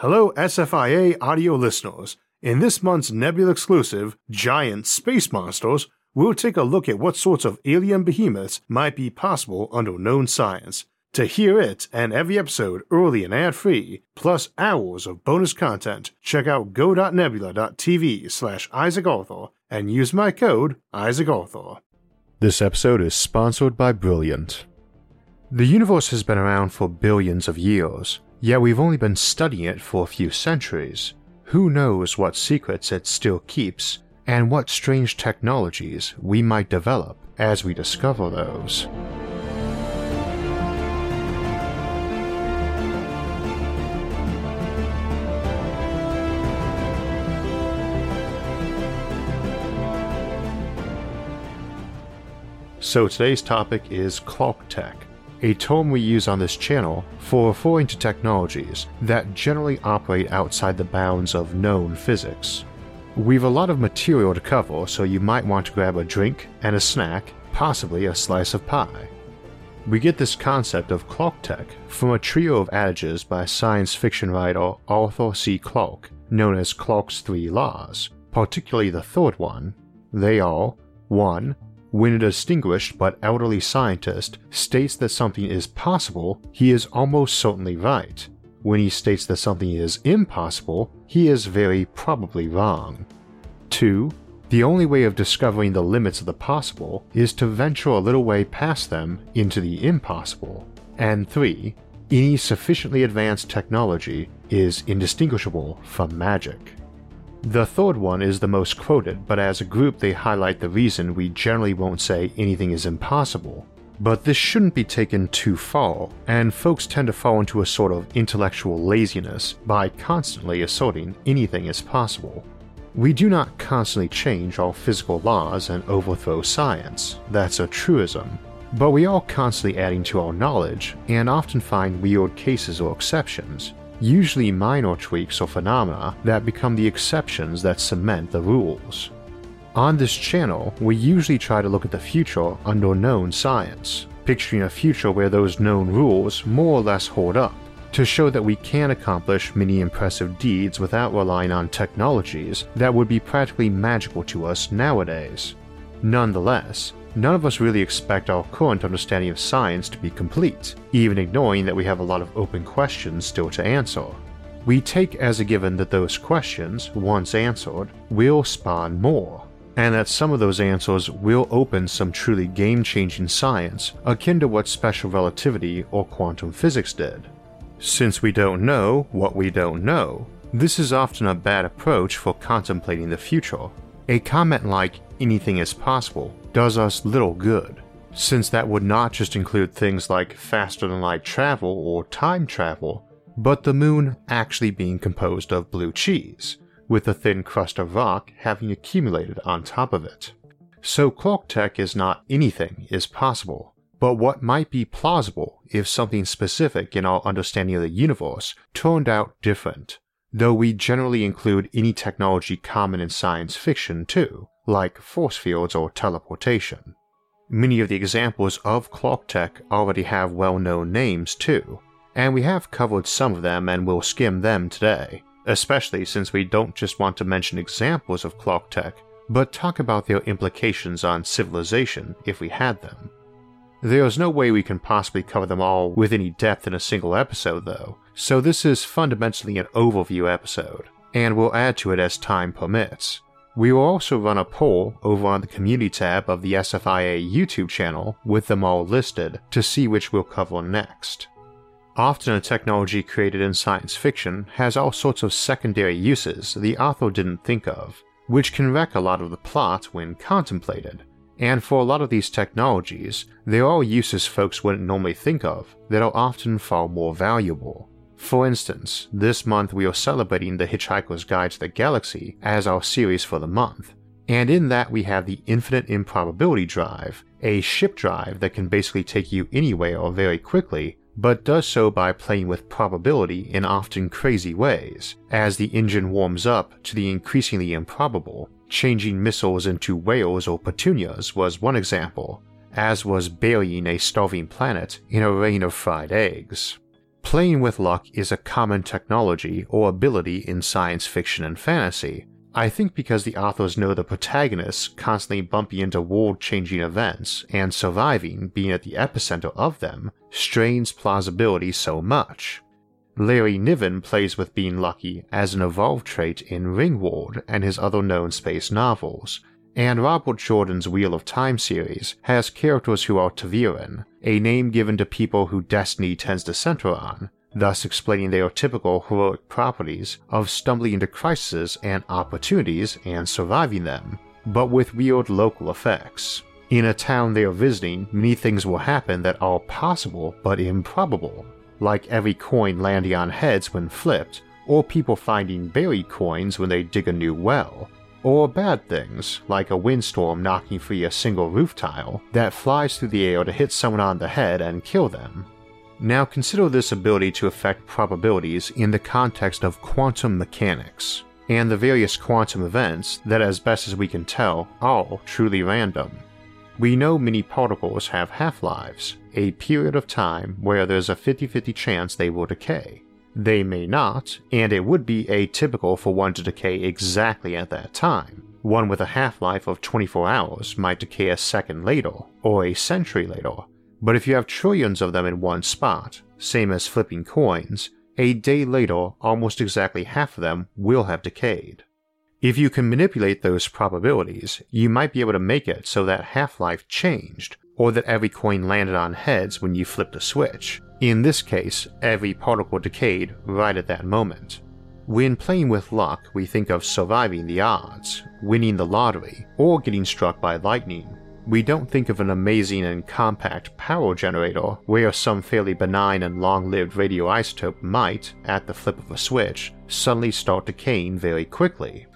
Hello, SFIA audio listeners. In this month's Nebula exclusive, Giant Space Monsters, we'll take a look at what sorts of alien behemoths might be possible under known science. To hear it and every episode early and ad free, plus hours of bonus content, check out go.nebula.tv slash Isaac Arthur and use my code Isaac Arthur. This episode is sponsored by Brilliant. The universe has been around for billions of years, yet we've only been studying it for a few centuries. Who knows what secrets it still keeps, and what strange technologies we might develop as we discover those. So today's topic is Clarketech, a term we use on this channel for referring to technologies that generally operate outside the bounds of known physics. We've a lot of material to cover, so you might want to grab a drink and a snack, possibly a slice of pie. We get this concept of Clarketech from a trio of adages by science fiction writer Arthur C. Clarke, known as Clarke's Three Laws, particularly the third one. They are 1. When a distinguished but elderly scientist states that something is possible, he is almost certainly right. When he states that something is impossible, he is very probably wrong. 2. The only way of discovering the limits of the possible is to venture a little way past them into the impossible. And 3. Any sufficiently advanced technology is indistinguishable from magic. The third one is the most quoted, but as a group they highlight the reason we generally won't say anything is impossible. But this shouldn't be taken too far, and folks tend to fall into a sort of intellectual laziness by constantly asserting anything is possible. We do not constantly change our physical laws and overthrow science, that's a truism, but we are constantly adding to our knowledge and often find weird cases or exceptions, usually minor tweaks or phenomena that become the exceptions that cement the rules. On this channel, we usually try to look at the future under known science, picturing a future where those known rules more or less hold up, to show that we can accomplish many impressive deeds without relying on technologies that would be practically magical to us nowadays. Nonetheless, none of us really expect our current understanding of science to be complete, even ignoring that we have a lot of open questions still to answer. We take as a given that those questions, once answered, will spawn more, and that some of those answers will open some truly game changing science akin to what special relativity or quantum physics did. Since we don't know what we don't know, this is often a bad approach for contemplating the future. A comment like, anything is possible, does us little good, since that would not just include things like faster than light travel or time travel, but the moon actually being composed of blue cheese, with a thin crust of rock having accumulated on top of it. So Clarketech is not anything is possible, but what might be plausible if something specific in our understanding of the universe turned out different, though we generally include any technology common in science fiction too, like force fields or teleportation. Many of the examples of Clarketech already have well known names too, and we have covered some of them and will skim them today, especially since we don't just want to mention examples of Clarketech, but talk about their implications on civilization if we had them. There's no way we can possibly cover them all with any depth in a single episode, though, so this is fundamentally an overview episode, and we'll add to it as time permits. We will also run a poll over on the community tab of the SFIA YouTube channel with them all listed to see which we'll cover next. Often a technology created in science fiction has all sorts of secondary uses the author didn't think of, which can wreck a lot of the plot when contemplated. And for a lot of these technologies, there are uses folks wouldn't normally think of that are often far more valuable. For instance, this month we are celebrating The Hitchhiker's Guide to the Galaxy as our series for the month, and in that we have the Infinite Improbability Drive, a ship drive that can basically take you anywhere very quickly, but does so by playing with probability in often crazy ways, as the engine warms up to the increasingly improbable. Changing missiles into whales or petunias was one example, as was burying a starving planet in a rain of fried eggs. Playing with luck is a common technology or ability in science fiction and fantasy, I think because the authors know the protagonists constantly bumping into world changing events and surviving being at the epicenter of them strains plausibility so much. Larry Niven plays with being lucky as an evolved trait in Ringworld and his other known space novels, and Robert Jordan's Wheel of Time series has characters who are ta'veren, a name given to people who destiny tends to center on, thus explaining their typical heroic properties of stumbling into crises and opportunities and surviving them, but with weird local effects. In a town they are visiting, many things will happen that are possible but improbable, like every coin landing on heads when flipped, or people finding buried coins when they dig a new well, or bad things, like a windstorm knocking free a single roof tile that flies through the air to hit someone on the head and kill them. Now consider this ability to affect probabilities in the context of quantum mechanics, and the various quantum events that, as best as we can tell, are truly random. We know many particles have half lives, a period of time where there's a 50 50 chance they will decay. They may not, and it would be atypical for one to decay exactly at that time. One with a half life of 24 hours might decay a second later, or a century later, but if you have trillions of them in one spot, same as flipping coins, a day later almost exactly half of them will have decayed. If you can manipulate those probabilities, you might be able to make it so that half life changed, or that every coin landed on heads when you flipped a switch. In this case, every particle decayed right at that moment. When playing with luck, we think of surviving the odds, winning the lottery, or getting struck by lightning, we don't think of an amazing and compact power generator where some fairly benign and long lived radioisotope might, at the flip of a switch, suddenly start decaying very quickly.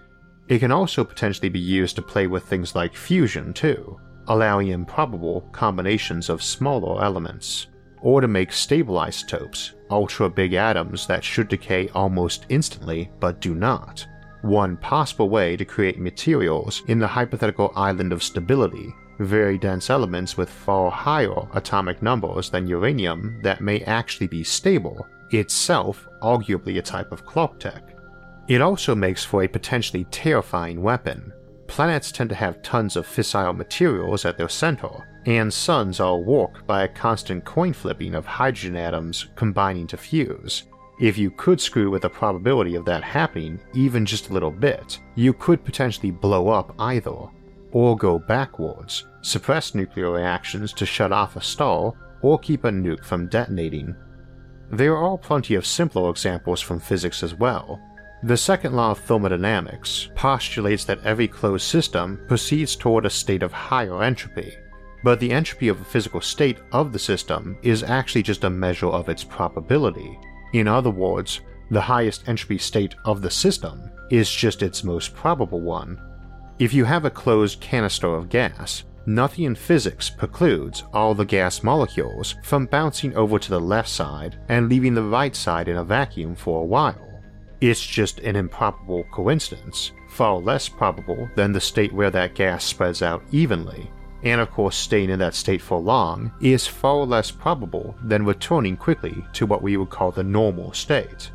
It can also potentially be used to play with things like fusion, too, allowing improbable combinations of smaller elements, or to make stable isotopes, ultra big atoms that should decay almost instantly but do not. One possible way to create materials in the hypothetical island of stability very dense elements with far higher atomic numbers than uranium that may actually be stable, itself arguably a type of Clarke-Tech. It also makes for a potentially terrifying weapon. Planets tend to have tons of fissile materials at their center, and suns are warped by a constant coin flipping of hydrogen atoms combining to fuse. If you could screw with the probability of that happening even just a little bit, you could potentially blow up either or go backwards, suppress nuclear reactions to shut off a stall, or keep a nuke from detonating. There are plenty of simpler examples from physics as well. The second law of thermodynamics postulates that every closed system proceeds toward a state of higher entropy, but the entropy of the physical state of the system is actually just a measure of its probability. In other words, the highest entropy state of the system is just its most probable one, if you have a closed canister of gas, nothing in physics precludes all the gas molecules from bouncing over to the left side and leaving the right side in a vacuum for a while. It's just an improbable coincidence, far less probable than the state where that gas spreads out evenly, and of course staying in that state for long is far less probable than returning quickly to what we would call the normal state.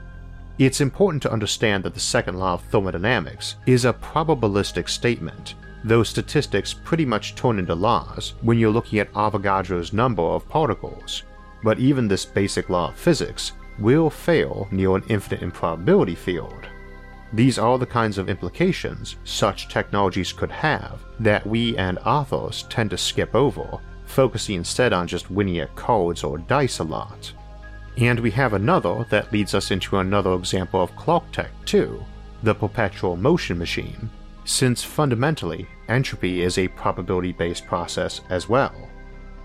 It's important to understand that the second law of thermodynamics is a probabilistic statement, though statistics pretty much turn into laws when you're looking at Avogadro's number of particles. But even this basic law of physics will fail near an infinite improbability field. These are the kinds of implications such technologies could have that we and authors tend to skip over, focusing instead on just winning at cards or dice a lot. And we have another that leads us into another example of Clarketech too, the perpetual motion machine, since fundamentally entropy is a probability based process as well.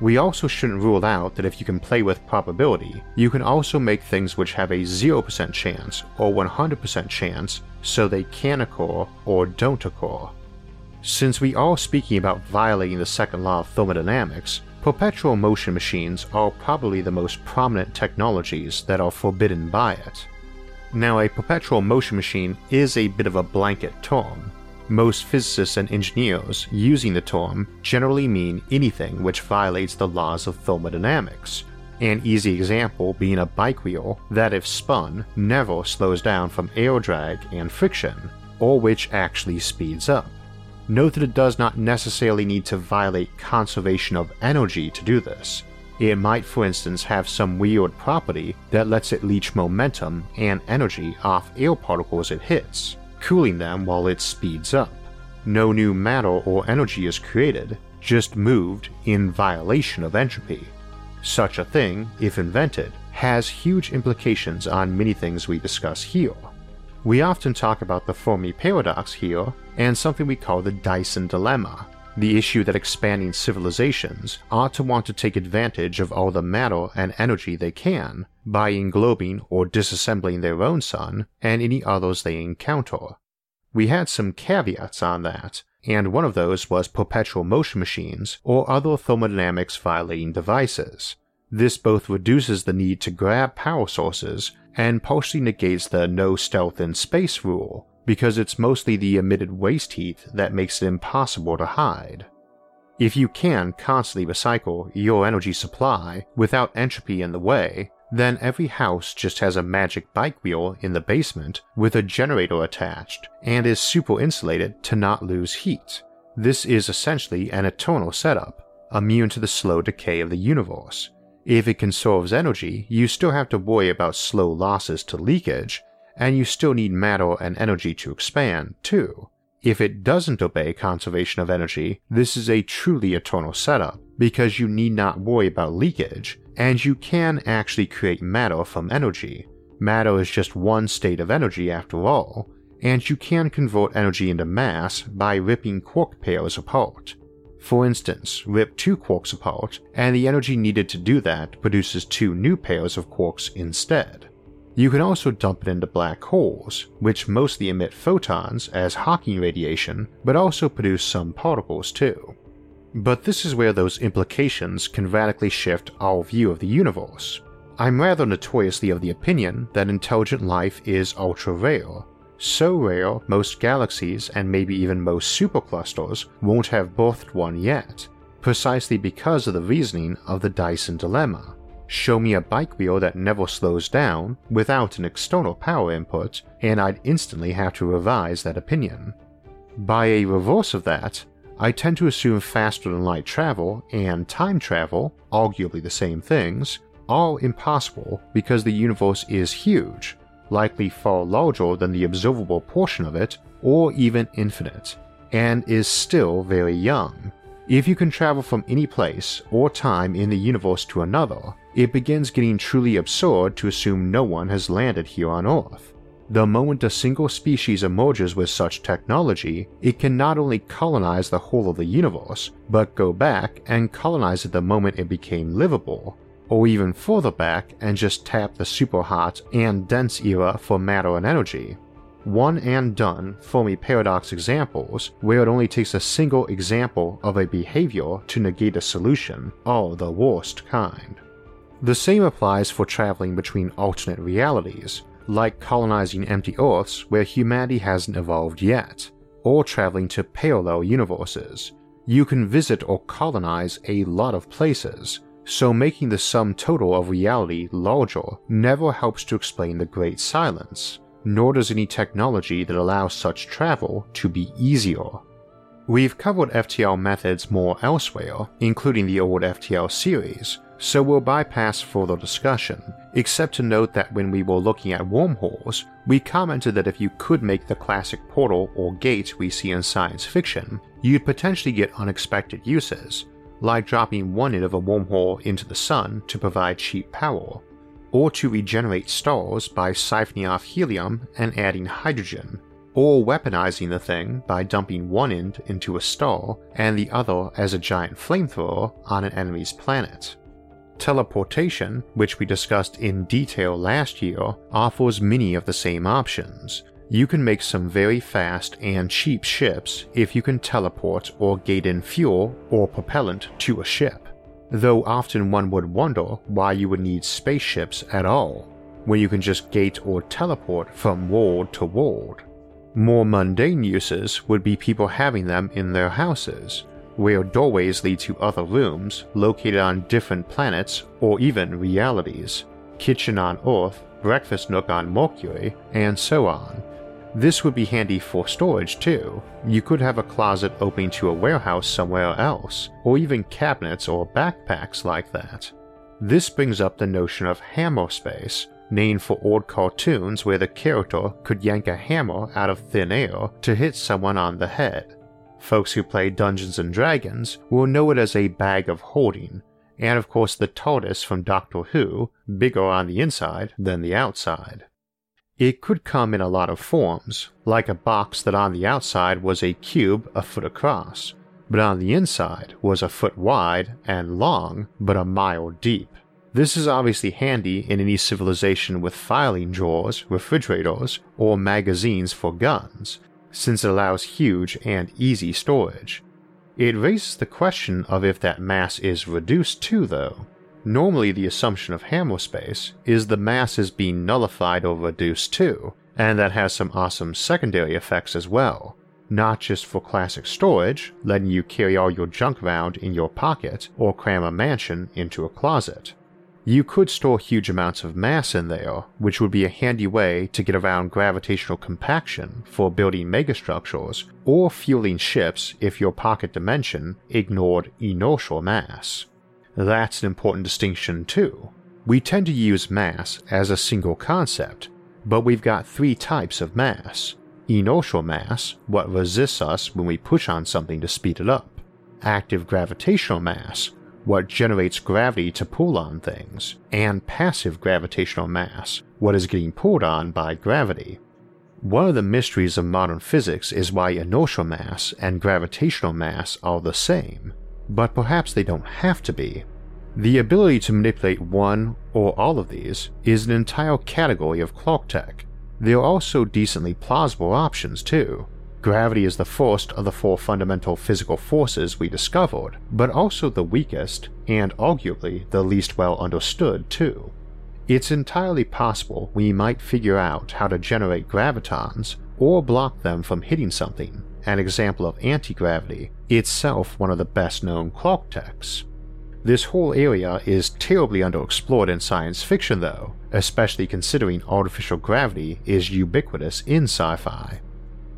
We also shouldn't rule out that if you can play with probability, you can also make things which have a 0% chance or 100% chance so they can occur or don't occur. Since we are speaking about violating the second law of thermodynamics, Perpetual motion machines are probably the most prominent technologies that are forbidden by it. Now, a perpetual motion machine is a bit of a blanket term. Most physicists and engineers using the term generally mean anything which violates the laws of thermodynamics, an easy example being a bike wheel that, if spun, never slows down from air drag and friction, or which actually speeds up. Note that it does not necessarily need to violate conservation of energy to do this. It might, for instance, have some weird property that lets it leech momentum and energy off air particles it hits, cooling them while it speeds up. No new matter or energy is created, just moved in violation of entropy. Such a thing, if invented, has huge implications on many things we discuss here. We often talk about the Fermi paradox here and something we call the Dyson dilemma, the issue that expanding civilizations ought to want to take advantage of all the matter and energy they can by englobing or disassembling their own sun and any others they encounter. We had some caveats on that, and one of those was perpetual motion machines or other thermodynamics violating devices. This both reduces the need to grab power sources and partially negates the no stealth in space rule, because it's mostly the emitted waste heat that makes it impossible to hide. If you can constantly recycle your energy supply without entropy in the way, then every house just has a magic bike wheel in the basement with a generator attached and is super insulated to not lose heat. This is essentially an eternal setup, immune to the slow decay of the universe. If it conserves energy, you still have to worry about slow losses to leakage, and you still need matter and energy to expand, too. If it doesn't obey conservation of energy, this is a truly eternal setup, because you need not worry about leakage, and you can actually create matter from energy. Matter is just one state of energy after all, and you can convert energy into mass by ripping quark pairs apart. For instance, rip two quarks apart, and the energy needed to do that produces two new pairs of quarks instead. You can also dump it into black holes, which mostly emit photons as Hawking radiation, but also produce some particles too. But this is where those implications can radically shift our view of the universe. I'm rather notoriously of the opinion that intelligent life is ultra rare. So rare, most galaxies and maybe even most superclusters won't have birthed one yet, precisely because of the reasoning of the Dyson dilemma. Show me a bike wheel that never slows down without an external power input, and I'd instantly have to revise that opinion. By a reverse of that, I tend to assume faster than light travel and time travel, arguably the same things, are impossible because the universe is huge, likely far larger than the observable portion of it, or even infinite, and is still very young. If you can travel from any place or time in the universe to another, it begins getting truly absurd to assume no one has landed here on Earth. The moment a single species emerges with such technology, it can not only colonize the whole of the universe, but go back and colonize it the moment it became livable, or even further back and just tap the super hot and dense era for matter and energy. One and done Fermi paradox examples where it only takes a single example of a behavior to negate a solution are the worst kind. The same applies for traveling between alternate realities, like colonizing empty Earths where humanity hasn't evolved yet, or traveling to parallel universes. You can visit or colonize a lot of places, so making the sum total of reality larger never helps to explain the Great Silence, nor does any technology that allows such travel to be easier. We've covered FTL methods more elsewhere, including the old FTL series, so we'll bypass further discussion, except to note that when we were looking at wormholes, we commented that if you could make the classic portal or gate we see in science fiction, you'd potentially get unexpected uses, like dropping one end of a wormhole into the sun to provide cheap power, or to regenerate stars by siphoning off helium and adding hydrogen, or weaponizing the thing by dumping one end into a star and the other as a giant flamethrower on an enemy's planet. Teleportation, which we discussed in detail last year, offers many of the same options. You can make some very fast and cheap ships if you can teleport or gate in fuel or propellant to a ship, though often one would wonder why you would need spaceships at all, when you can just gate or teleport from world to world. More mundane uses would be people having them in their houses, where doorways lead to other rooms located on different planets or even realities, kitchen on Earth, breakfast nook on Mercury, and so on. This would be handy for storage too. You could have a closet opening to a warehouse somewhere else, or even cabinets or backpacks like that. This brings up the notion of hammer space, named for old cartoons where the character could yank a hammer out of thin air to hit someone on the head. Folks who play Dungeons and Dragons will know it as a bag of holding, and of course the TARDIS from Doctor Who, bigger on the inside than the outside. It could come in a lot of forms, like a box that on the outside was a cube a foot across, but on the inside was a foot wide and long, but a mile deep. This is obviously handy in any civilization with filing drawers, refrigerators, or magazines for guns, since it allows huge and easy storage. It raises the question of if that mass is reduced too, though. Normally, the assumption of hammer space is the mass is being nullified or reduced too, and that has some awesome secondary effects as well. Not just for classic storage, letting you carry all your junk around in your pocket or cram a mansion into a closet. You could store huge amounts of mass in there, which would be a handy way to get around gravitational compaction for building megastructures or fueling ships if your pocket dimension ignored inertial mass. That's an important distinction too. We tend to use mass as a single concept, but we've got three types of mass. Inertial mass, what resists us when we push on something to speed it up. Active gravitational mass, what generates gravity to pull on things. And passive gravitational mass, what is getting pulled on by gravity. One of the mysteries of modern physics is why inertial mass and gravitational mass are the same but perhaps they don't have to be. The ability to manipulate one or all of these is an entire category of Clarketech. There are also decently plausible options too. Gravity is the first of the four fundamental physical forces we discovered, but also the weakest and arguably the least well understood too. It's entirely possible we might figure out how to generate gravitons or block them from hitting something an example of anti-gravity, itself one of the best known Clarketechs. This whole area is terribly underexplored in science fiction though, especially considering artificial gravity is ubiquitous in sci-fi.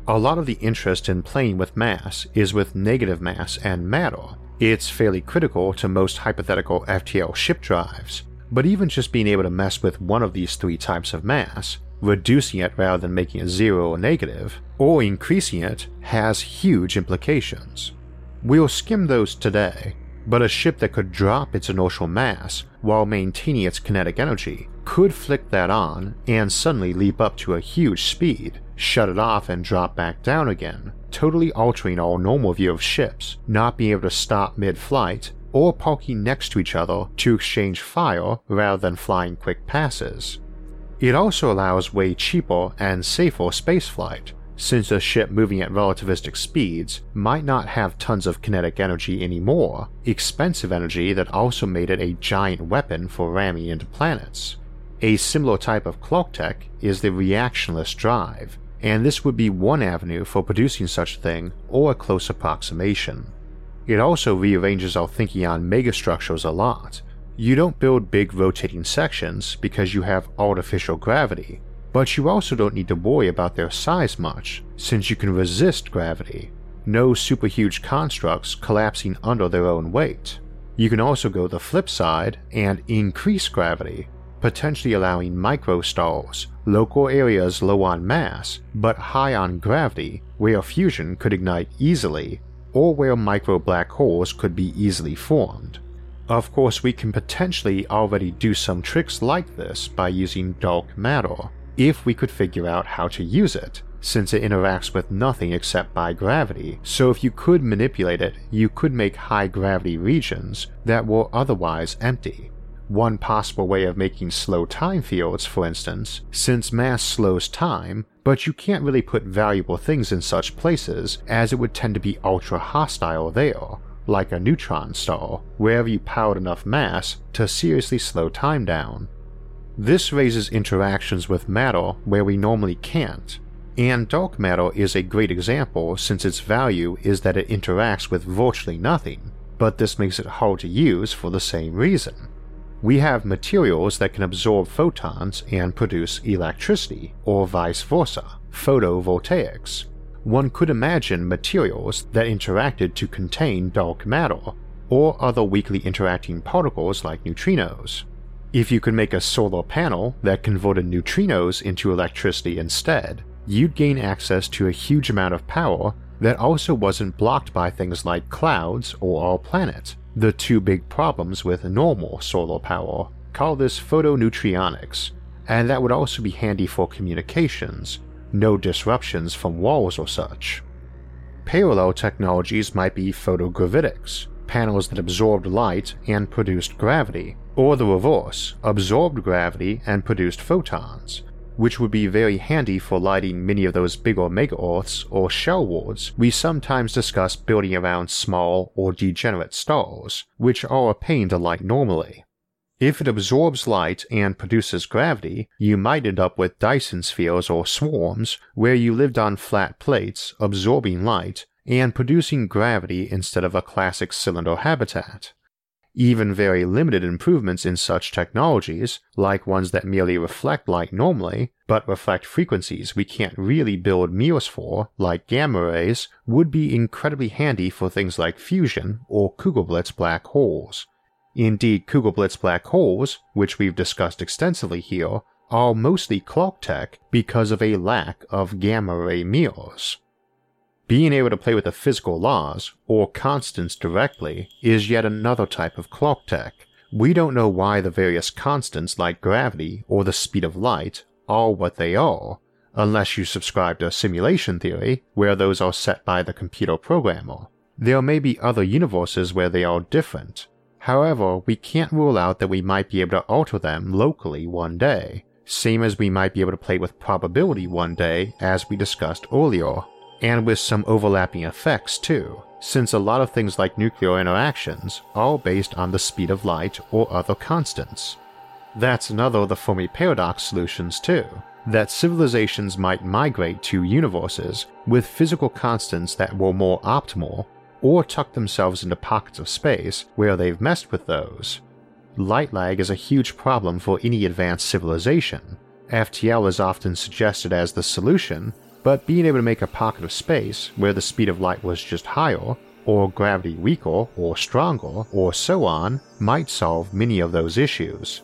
A lot of the interest in playing with mass is with negative mass and matter. It's fairly critical to most hypothetical FTL ship drives, but even just being able to mess with one of these three types of mass reducing it rather than making it zero or negative, or increasing it has huge implications. We'll skim those today, but a ship that could drop its inertial mass while maintaining its kinetic energy could flick that on and suddenly leap up to a huge speed, shut it off and drop back down again, totally altering our normal view of ships not being able to stop mid flight or parking next to each other to exchange fire rather than flying quick passes. It also allows way cheaper and safer spaceflight, since a ship moving at relativistic speeds might not have tons of kinetic energy anymore, expensive energy that also made it a giant weapon for ramming into planets. A similar type of Clarketech is the reactionless drive, and this would be one avenue for producing such a thing or a close approximation. It also rearranges our thinking on megastructures a lot, you don't build big rotating sections because you have artificial gravity, but you also don't need to worry about their size much, since you can resist gravity. No super huge constructs collapsing under their own weight. You can also go the flip side and increase gravity, potentially allowing microstars, local areas low on mass but high on gravity where fusion could ignite easily, or where micro black holes could be easily formed. Of course, we can potentially already do some tricks like this by using dark matter, if we could figure out how to use it, since it interacts with nothing except by gravity, so if you could manipulate it, you could make high gravity regions that were otherwise empty. One possible way of making slow time fields, for instance, since mass slows time, but you can't really put valuable things in such places as it would tend to be ultra hostile there, like a neutron star, wherever you powered enough mass to seriously slow time down. This raises interactions with matter where we normally can't. And dark matter is a great example since its value is that it interacts with virtually nothing, but this makes it hard to use for the same reason. We have materials that can absorb photons and produce electricity, or vice versa, photovoltaics. One could imagine materials that interacted to contain dark matter, or other weakly interacting particles like neutrinos. If you could make a solar panel that converted neutrinos into electricity instead, you'd gain access to a huge amount of power that also wasn't blocked by things like clouds or our planet, the two big problems with normal solar power. Call this photoneutronics, and that would also be handy for communications, no disruptions from walls or such. Parallel technologies might be photogravitics, panels that absorbed light and produced gravity, or the reverse, absorbed gravity and produced photons, which would be very handy for lighting many of those bigger mega-Earths or shell worlds we sometimes discuss building around small or degenerate stars, which are a pain to light normally. If it absorbs light and produces gravity, you might end up with Dyson spheres or swarms where you lived on flat plates absorbing light and producing gravity instead of a classic cylinder habitat. Even very limited improvements in such technologies, like ones that merely reflect light normally, but reflect frequencies we can't really build mirrors for, like gamma rays, would be incredibly handy for things like fusion or Kugelblitz black holes. Indeed, Kugelblitz black holes, which we've discussed extensively here, are mostly Clarketech because of a lack of gamma ray mirrors. Being able to play with the physical laws, or constants directly, is yet another type of Clarketech. We don't know why the various constants like gravity or the speed of light are what they are, unless you subscribe to a simulation theory, where those are set by the computer programmer. There may be other universes where they are different. However, we can't rule out that we might be able to alter them locally one day, same as we might be able to play with probability one day, as we discussed earlier and with some overlapping effects too, since a lot of things like nuclear interactions are based on the speed of light or other constants. That's another of the Fermi paradox solutions too, that civilizations might migrate to universes with physical constants that were more optimal, or tuck themselves into pockets of space where they've messed with those. Light lag is a huge problem for any advanced civilization. FTL is often suggested as the solution but being able to make a pocket of space where the speed of light was just higher, or gravity weaker or stronger, or so on, might solve many of those issues.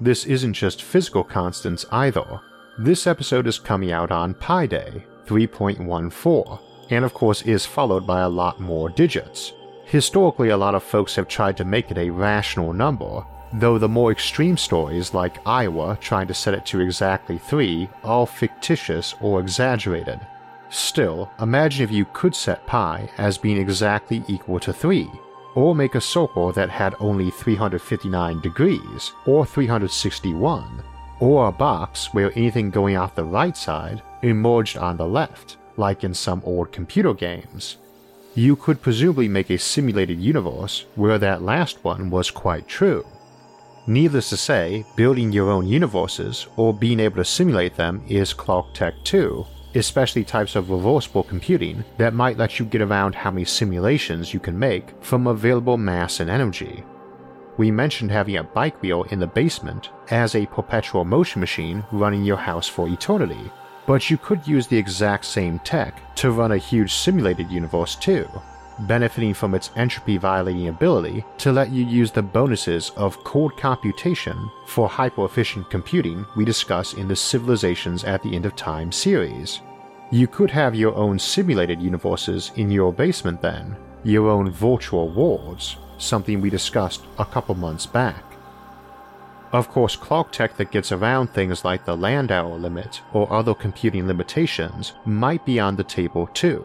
This isn't just physical constants either. This episode is coming out on Pi Day 3.14, and of course is followed by a lot more digits. Historically, a lot of folks have tried to make it a rational number, though the more extreme stories like Iowa trying to set it to exactly 3 are fictitious or exaggerated. Still, imagine if you could set pi as being exactly equal to 3, or make a circle that had only 359 degrees, or 361, or a box where anything going off the right side emerged on the left, like in some old computer games. You could presumably make a simulated universe where that last one was quite true, Needless to say, building your own universes or being able to simulate them is Clarke Tech too, especially types of reversible computing that might let you get around how many simulations you can make from available mass and energy. We mentioned having a bike wheel in the basement as a perpetual motion machine running your house for eternity, but you could use the exact same tech to run a huge simulated universe too benefiting from its entropy violating ability to let you use the bonuses of cold computation for hyper efficient computing we discuss in the Civilizations at the End of Time series. You could have your own simulated universes in your basement then, your own virtual worlds, something we discussed a couple months back. Of course, Clarketech that gets around things like the Landauer limit or other computing limitations might be on the table too,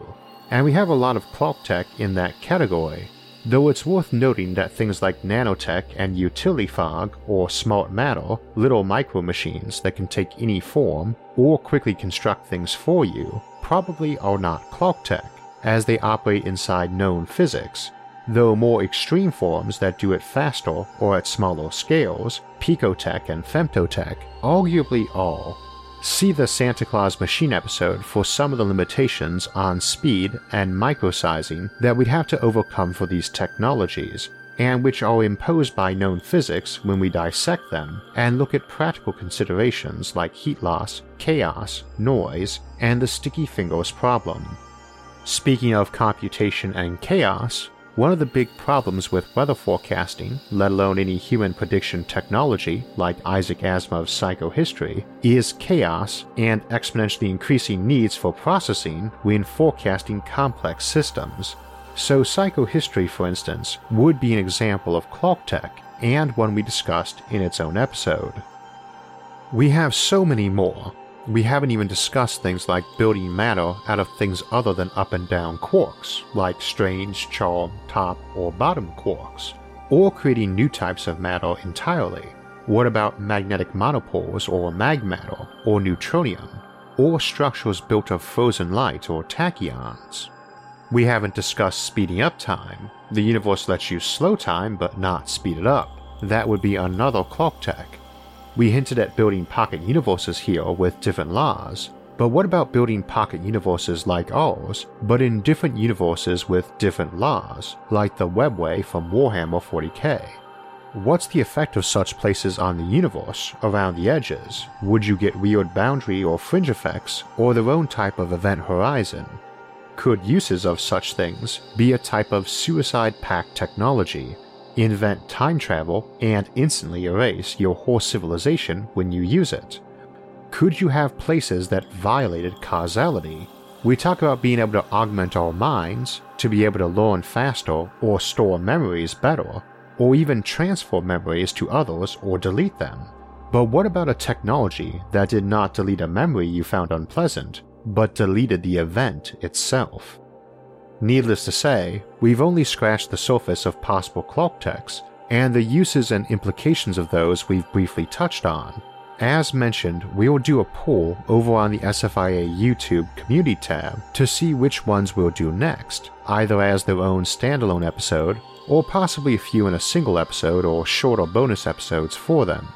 and we have a lot of Clarke tech in that category, though it's worth noting that things like nanotech and utility fog or smart matter, little micro machines that can take any form or quickly construct things for you, probably are not Clarketech, as they operate inside known physics, though more extreme forms that do it faster or at smaller scales, picotech and femtotech, arguably are See the Santa Claus Machine episode for some of the limitations on speed and microsizing that we'd have to overcome for these technologies, and which are imposed by known physics when we dissect them and look at practical considerations like heat loss, chaos, noise, and the sticky fingers problem. Speaking of computation and chaos, one of the big problems with weather forecasting, let alone any human prediction technology like Isaac Asimov's psychohistory, is chaos and exponentially increasing needs for processing when forecasting complex systems. So, psychohistory, for instance, would be an example of Clarketech and one we discussed in its own episode. We have so many more, we haven't even discussed things like building matter out of things other than up and down quarks, like strange, charm, top, or bottom quarks, or creating new types of matter entirely. What about magnetic monopoles or magmatter, or neutronium, or structures built of frozen light or tachyons? We haven't discussed speeding up time. The universe lets you slow time but not speed it up. That would be another Clarketech. We hinted at building pocket universes here with different laws, but what about building pocket universes like ours, but in different universes with different laws, like the webway from Warhammer 40k? What's the effect of such places on the universe around the edges? Would you get weird boundary or fringe effects, or their own type of event horizon? Could uses of such things be a type of suicide pact technology invent time travel, and instantly erase your whole civilization when you use it? Could you have places that violated causality? We talk about being able to augment our minds to be able to learn faster or store memories better, or even transfer memories to others or delete them. But what about a technology that did not delete a memory you found unpleasant, but deleted the event itself? Needless to say, we've only scratched the surface of possible Clarketechs, and the uses and implications of those we've briefly touched on. As mentioned, we will do a poll over on the SFIA YouTube community tab to see which ones we'll do next, either as their own standalone episode, or possibly a few in a single episode or shorter bonus episodes for them.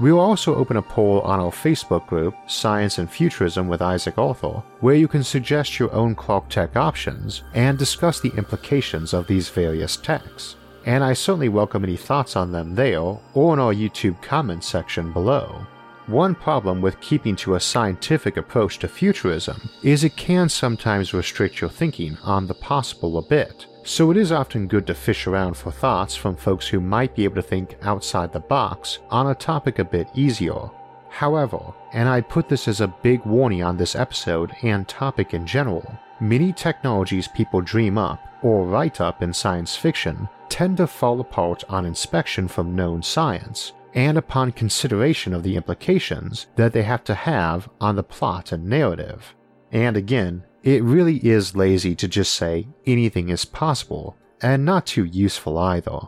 We will also open a poll on our Facebook group, Science and Futurism with Isaac Arthur, where you can suggest your own clock Clarketech options and discuss the implications of these various techs. And I certainly welcome any thoughts on them there or in our YouTube comments section below. One problem with keeping to a scientific approach to futurism is it can sometimes restrict your thinking on the possible a bit, so it is often good to fish around for thoughts from folks who might be able to think outside the box on a topic a bit easier. However, and I put this as a big warning on this episode and topic in general, many technologies people dream up or write up in science fiction tend to fall apart on inspection from known science and upon consideration of the implications that they have to have on the plot and narrative. And again, it really is lazy to just say anything is possible, and not too useful either.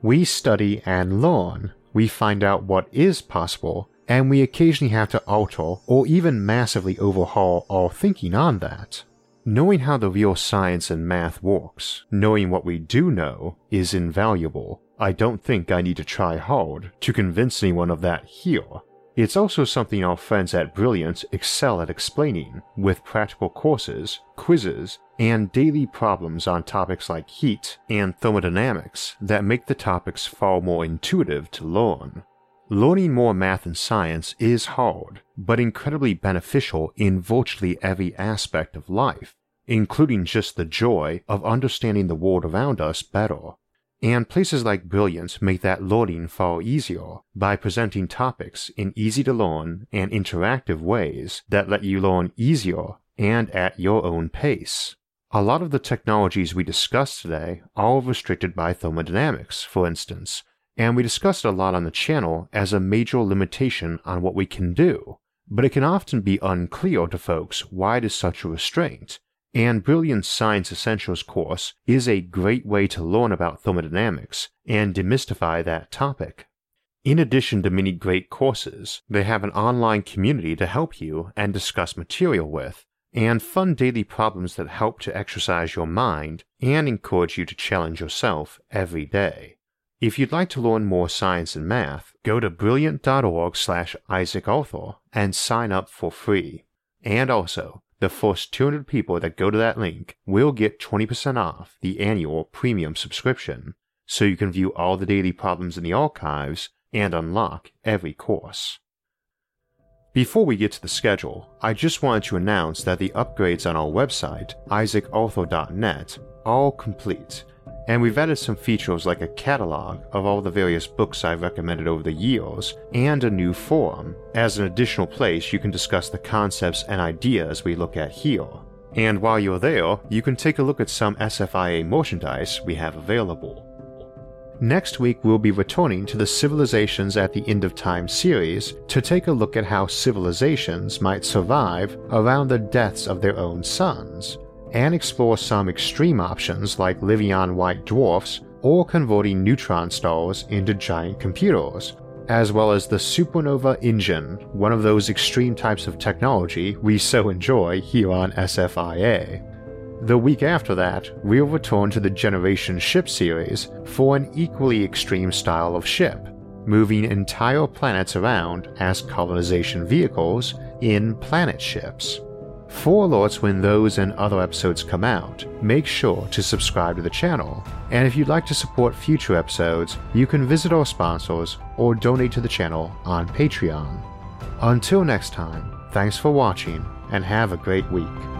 We study and learn, we find out what is possible, and we occasionally have to alter or even massively overhaul our thinking on that. Knowing how the real science and math works, knowing what we do know, is invaluable. I don't think I need to try hard to convince anyone of that here, it's also something our friends at Brilliant excel at explaining, with practical courses, quizzes, and daily problems on topics like heat and thermodynamics that make the topics far more intuitive to learn. Learning more math and science is hard, but incredibly beneficial in virtually every aspect of life, including just the joy of understanding the world around us better. And places like Brilliant make that learning far easier by presenting topics in easy to learn and interactive ways that let you learn easier and at your own pace. A lot of the technologies we discussed today are restricted by thermodynamics, for instance, and we discussed a lot on the channel as a major limitation on what we can do, but it can often be unclear to folks why it is such a restraint, and Brilliant Science Essentials course is a great way to learn about thermodynamics and demystify that topic. In addition to many great courses, they have an online community to help you and discuss material with, and fun daily problems that help to exercise your mind and encourage you to challenge yourself every day. If you'd like to learn more science and math, go to brilliant.org slash Isaac Arthur and sign up for free. And also, the first 200 people that go to that link will get 20% off the annual premium subscription, so you can view all the daily problems in the archives and unlock every course. Before we get to the schedule, I just wanted to announce that the upgrades on our website, isaacarthur.net, are complete and we've added some features like a catalog of all the various books I've recommended over the years, and a new forum, as an additional place you can discuss the concepts and ideas we look at here. And while you're there, you can take a look at some SFIA merchandise we have available. Next week, we'll be returning to the Civilizations at the End of Time series to take a look at how civilizations might survive around the deaths of their own suns, and explore some extreme options like living on white dwarfs or converting neutron stars into giant computers, as well as the supernova engine, one of those extreme types of technology we so enjoy here on SFIA. The week after that, we'll return to the Generation Ship series for an equally extreme style of ship, moving entire planets around as colonization vehicles in planet ships. For alerts when those and other episodes come out, make sure to subscribe to the channel. And if you'd like to support future episodes, you can visit our sponsors or donate to the channel on Patreon. Until next time, thanks for watching and have a great week.